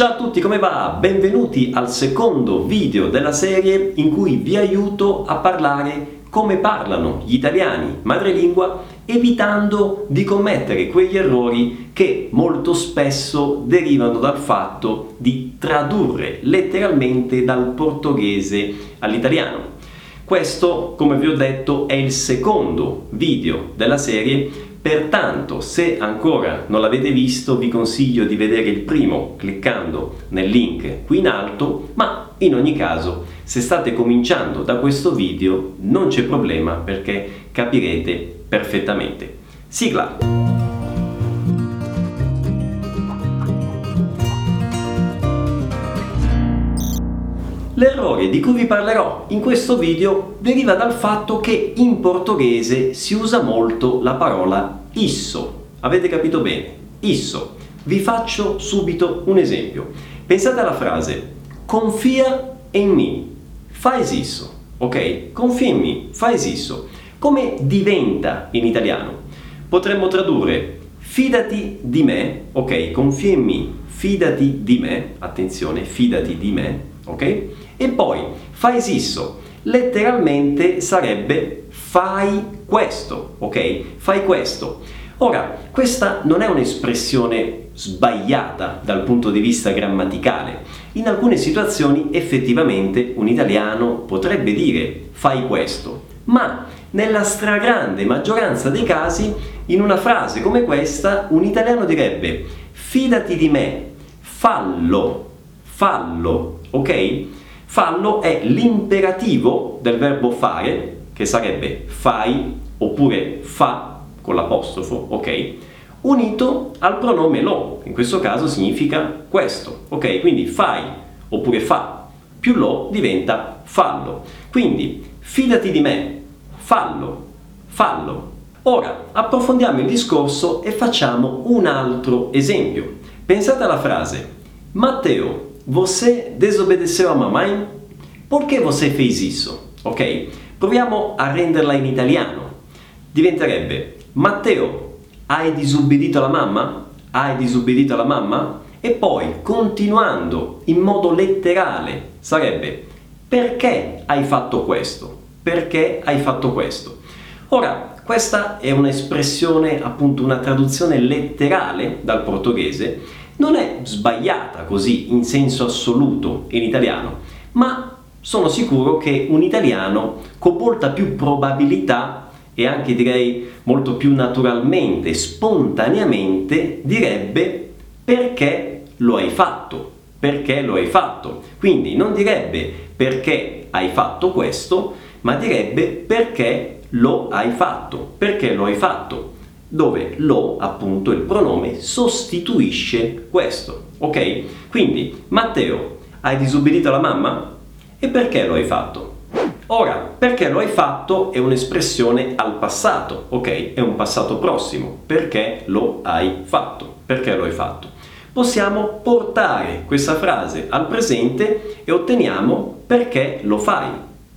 Ciao a tutti, come va? Benvenuti al secondo video della serie in cui vi aiuto a parlare come parlano gli italiani madrelingua evitando di commettere quegli errori che molto spesso derivano dal fatto di tradurre letteralmente dal portoghese all'italiano. Questo, come vi ho detto, è il secondo video della serie Pertanto, se ancora non l'avete visto, vi consiglio di vedere il primo cliccando nel link qui in alto, ma in ogni caso, se state cominciando da questo video, non c'è problema perché capirete perfettamente. Sigla! L'errore di cui vi parlerò in questo video deriva dal fatto che in portoghese si usa molto la parola isso. Avete capito bene? Isso. Vi faccio subito un esempio. Pensate alla frase confia in me, faz isso. Ok? Confia in me, faz isso. Come diventa in italiano? Potremmo tradurre fidati di me, ok? Confia in me, fidati di me, attenzione, fidati di me, ok? E poi fai isso, letteralmente sarebbe fai questo, ok? Fai questo. Ora, questa non è un'espressione sbagliata dal punto di vista grammaticale. In alcune situazioni effettivamente un italiano potrebbe dire fai questo, ma nella stragrande maggioranza dei casi in una frase come questa un italiano direbbe fidati di me, fallo, fallo, ok? Fallo è l'imperativo del verbo fare, che sarebbe fai oppure fa con l'apostrofo, ok? Unito al pronome lo, in questo caso significa questo, ok? Quindi fai oppure fa più lo diventa fallo. Quindi fidati di me, fallo, fallo. Ora approfondiamo il discorso e facciamo un altro esempio. Pensate alla frase Matteo Você desobedeceu a mamãe? Que você fez isso? Ok? Proviamo a renderla in italiano. Diventerebbe Matteo, hai disobbedito alla mamma? Hai disobbedito alla mamma? E poi, continuando in modo letterale, sarebbe perché hai fatto questo? Perché hai fatto questo? Ora, questa è un'espressione, appunto una traduzione letterale dal portoghese non è sbagliata così in senso assoluto in italiano, ma sono sicuro che un italiano con molta più probabilità e anche direi molto più naturalmente, spontaneamente direbbe perché lo hai fatto, perché lo hai fatto. Quindi non direbbe perché hai fatto questo, ma direbbe perché lo hai fatto, perché lo hai fatto dove lo, appunto, il pronome sostituisce questo. Ok? Quindi, Matteo, hai disobbedito alla mamma? E perché lo hai fatto? Ora, perché lo hai fatto è un'espressione al passato, ok? È un passato prossimo. Perché lo hai fatto? Perché lo hai fatto? Possiamo portare questa frase al presente e otteniamo perché lo fai.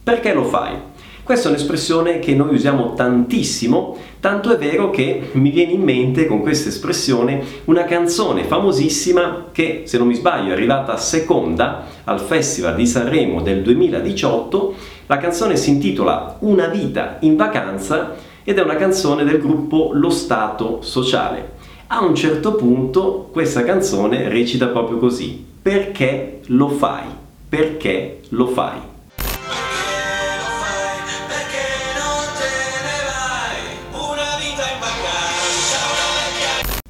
Perché lo fai? Questa è un'espressione che noi usiamo tantissimo, tanto è vero che mi viene in mente con questa espressione una canzone famosissima che, se non mi sbaglio, è arrivata seconda al Festival di Sanremo del 2018. La canzone si intitola Una vita in vacanza ed è una canzone del gruppo Lo Stato Sociale. A un certo punto questa canzone recita proprio così: Perché lo fai? Perché lo fai?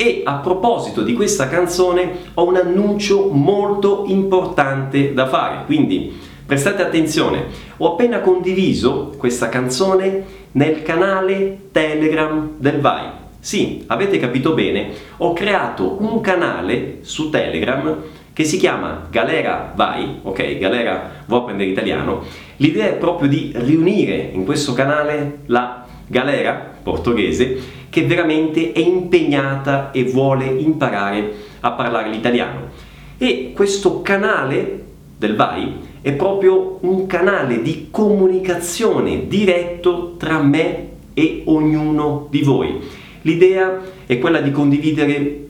E a proposito di questa canzone ho un annuncio molto importante da fare, quindi prestate attenzione, ho appena condiviso questa canzone nel canale Telegram del Vai. Sì, avete capito bene, ho creato un canale su Telegram che si chiama Galera Vai, ok, Galera vuoi apprendere italiano. L'idea è proprio di riunire in questo canale la galera portoghese che veramente è impegnata e vuole imparare a parlare l'italiano. E questo canale del VAI è proprio un canale di comunicazione diretto tra me e ognuno di voi. L'idea è quella di condividere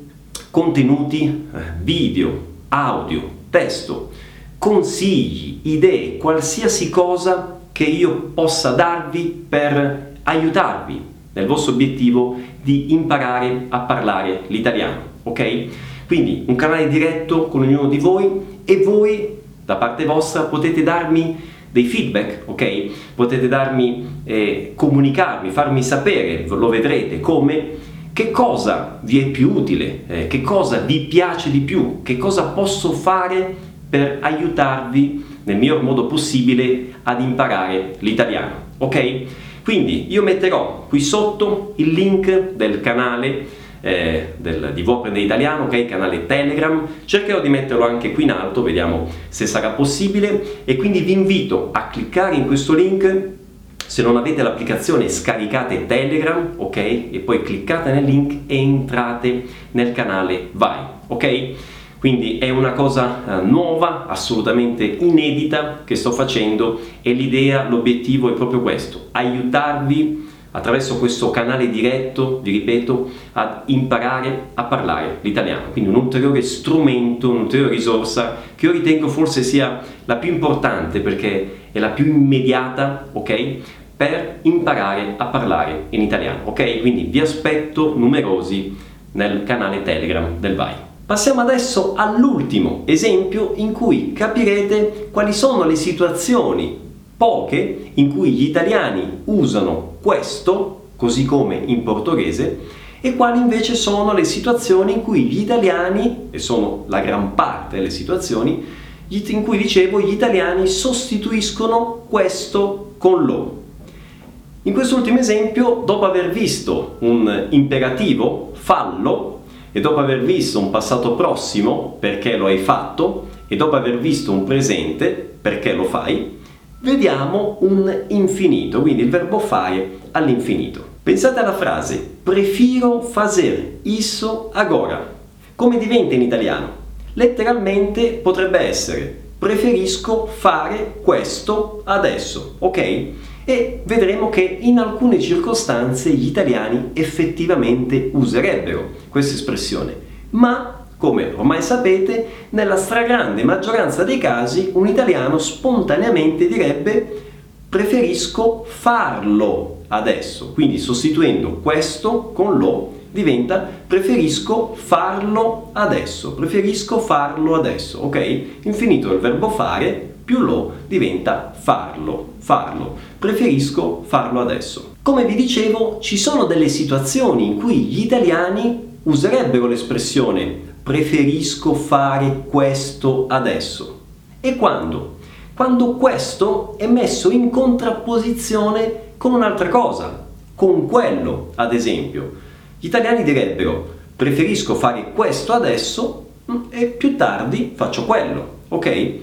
contenuti, eh, video, audio, testo, consigli, idee, qualsiasi cosa che io possa darvi per aiutarvi nel vostro obiettivo di imparare a parlare l'italiano, ok? Quindi un canale diretto con ognuno di voi e voi da parte vostra potete darmi dei feedback, ok? Potete darmi, eh, comunicarmi, farmi sapere, lo vedrete come che cosa vi è più utile, eh, che cosa vi piace di più, che cosa posso fare per aiutarvi nel miglior modo possibile ad imparare l'italiano. Ok? Quindi io metterò qui sotto il link del canale eh, del, di Vuoi Prendere Italiano, ok? Canale Telegram. Cercherò di metterlo anche qui in alto, vediamo se sarà possibile. E quindi vi invito a cliccare in questo link. Se non avete l'applicazione scaricate Telegram, ok? E poi cliccate nel link e entrate nel canale Vai, ok? Quindi è una cosa eh, nuova, assolutamente inedita che sto facendo e l'idea, l'obiettivo è proprio questo, aiutarvi attraverso questo canale diretto, vi ripeto, ad imparare a parlare l'italiano. Quindi un ulteriore strumento, un'ulteriore risorsa che io ritengo forse sia la più importante perché è la più immediata, ok? Per imparare a parlare in italiano, ok? Quindi vi aspetto numerosi nel canale Telegram del VAI. Passiamo adesso all'ultimo esempio in cui capirete quali sono le situazioni, poche, in cui gli italiani usano questo, così come in portoghese, e quali invece sono le situazioni in cui gli italiani, e sono la gran parte delle situazioni, in cui dicevo gli italiani sostituiscono questo con lo. In quest'ultimo esempio, dopo aver visto un imperativo, fallo, e dopo aver visto un passato prossimo, perché lo hai fatto, e dopo aver visto un presente, perché lo fai, vediamo un infinito, quindi il verbo fare all'infinito. Pensate alla frase prefiro fazer isso agora. Come diventa in italiano? Letteralmente potrebbe essere preferisco fare questo adesso, ok? E vedremo che in alcune circostanze gli italiani effettivamente userebbero questa espressione, ma come ormai sapete, nella stragrande maggioranza dei casi un italiano spontaneamente direbbe preferisco farlo adesso, quindi sostituendo questo con lo diventa preferisco farlo adesso, preferisco farlo adesso, ok? Infinito il verbo fare più lo diventa farlo, farlo. Preferisco farlo adesso. Come vi dicevo, ci sono delle situazioni in cui gli italiani userebbero l'espressione preferisco fare questo adesso. E quando? Quando questo è messo in contrapposizione con un'altra cosa, con quello, ad esempio. Gli italiani direbbero preferisco fare questo adesso mm, e più tardi faccio quello, ok?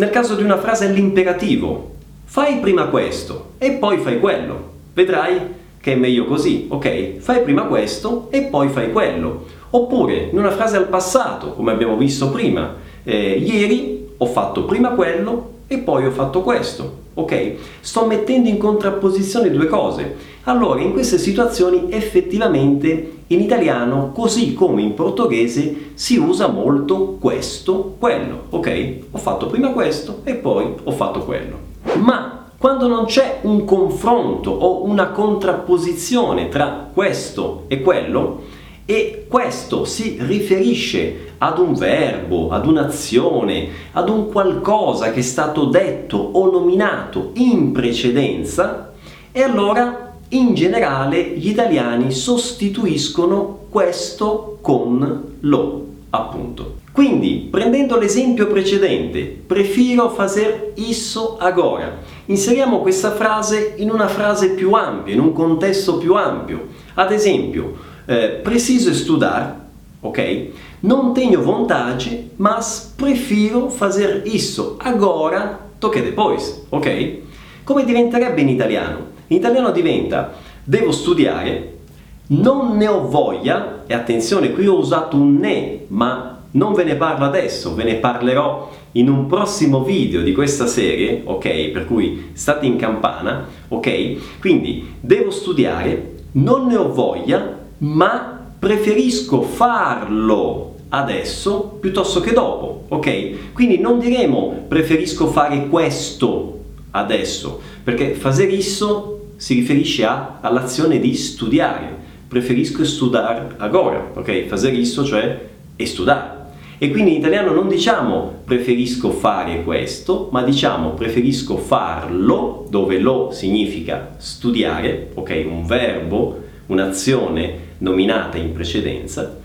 Nel caso di una frase all'imperativo, fai prima questo e poi fai quello. Vedrai che è meglio così, ok? Fai prima questo e poi fai quello. Oppure in una frase al passato, come abbiamo visto prima, eh, ieri ho fatto prima quello e poi ho fatto questo, ok? Sto mettendo in contrapposizione due cose. Allora, in queste situazioni effettivamente in italiano, così come in portoghese, si usa molto questo, quello, ok? Ho fatto prima questo e poi ho fatto quello. Ma quando non c'è un confronto o una contrapposizione tra questo e quello, e questo si riferisce ad un verbo, ad un'azione, ad un qualcosa che è stato detto o nominato in precedenza, e allora in generale gli italiani sostituiscono questo con lo, appunto. Quindi, prendendo l'esempio precedente, prefiro fazer isso agora, inseriamo questa frase in una frase più ampia, in un contesto più ampio. Ad esempio, eh, preciso estudar, ok? Non tenho vontade, mas prefiro fazer isso agora do que depois, ok? Come diventerebbe in italiano? In italiano diventa devo studiare, non ne ho voglia, e attenzione, qui ho usato un ne, ma non ve ne parlo adesso, ve ne parlerò in un prossimo video di questa serie, ok? Per cui state in campana, ok? Quindi devo studiare, non ne ho voglia, ma preferisco farlo adesso piuttosto che dopo, ok? Quindi non diremo preferisco fare questo adesso, perché faserisso si riferisce a, all'azione di studiare. Preferisco studiare agora, ok? Faserisso cioè studiare. E quindi in italiano non diciamo preferisco fare questo, ma diciamo preferisco farlo, dove lo significa studiare, ok? Un verbo, un'azione nominata in precedenza,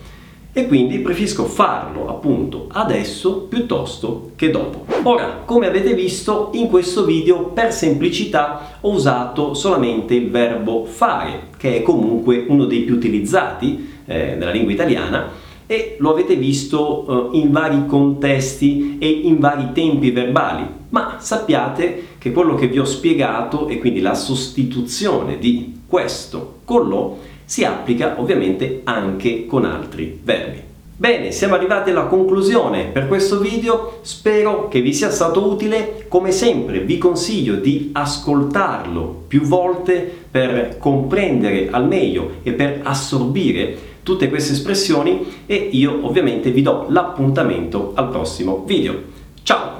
e quindi preferisco farlo appunto adesso piuttosto che dopo. Ora, come avete visto, in questo video per semplicità ho usato solamente il verbo fare, che è comunque uno dei più utilizzati eh, nella lingua italiana e lo avete visto eh, in vari contesti e in vari tempi verbali, ma sappiate che quello che vi ho spiegato e quindi la sostituzione di questo con lo si applica ovviamente anche con altri verbi. Bene, siamo arrivati alla conclusione per questo video, spero che vi sia stato utile, come sempre vi consiglio di ascoltarlo più volte per comprendere al meglio e per assorbire tutte queste espressioni e io ovviamente vi do l'appuntamento al prossimo video. Ciao!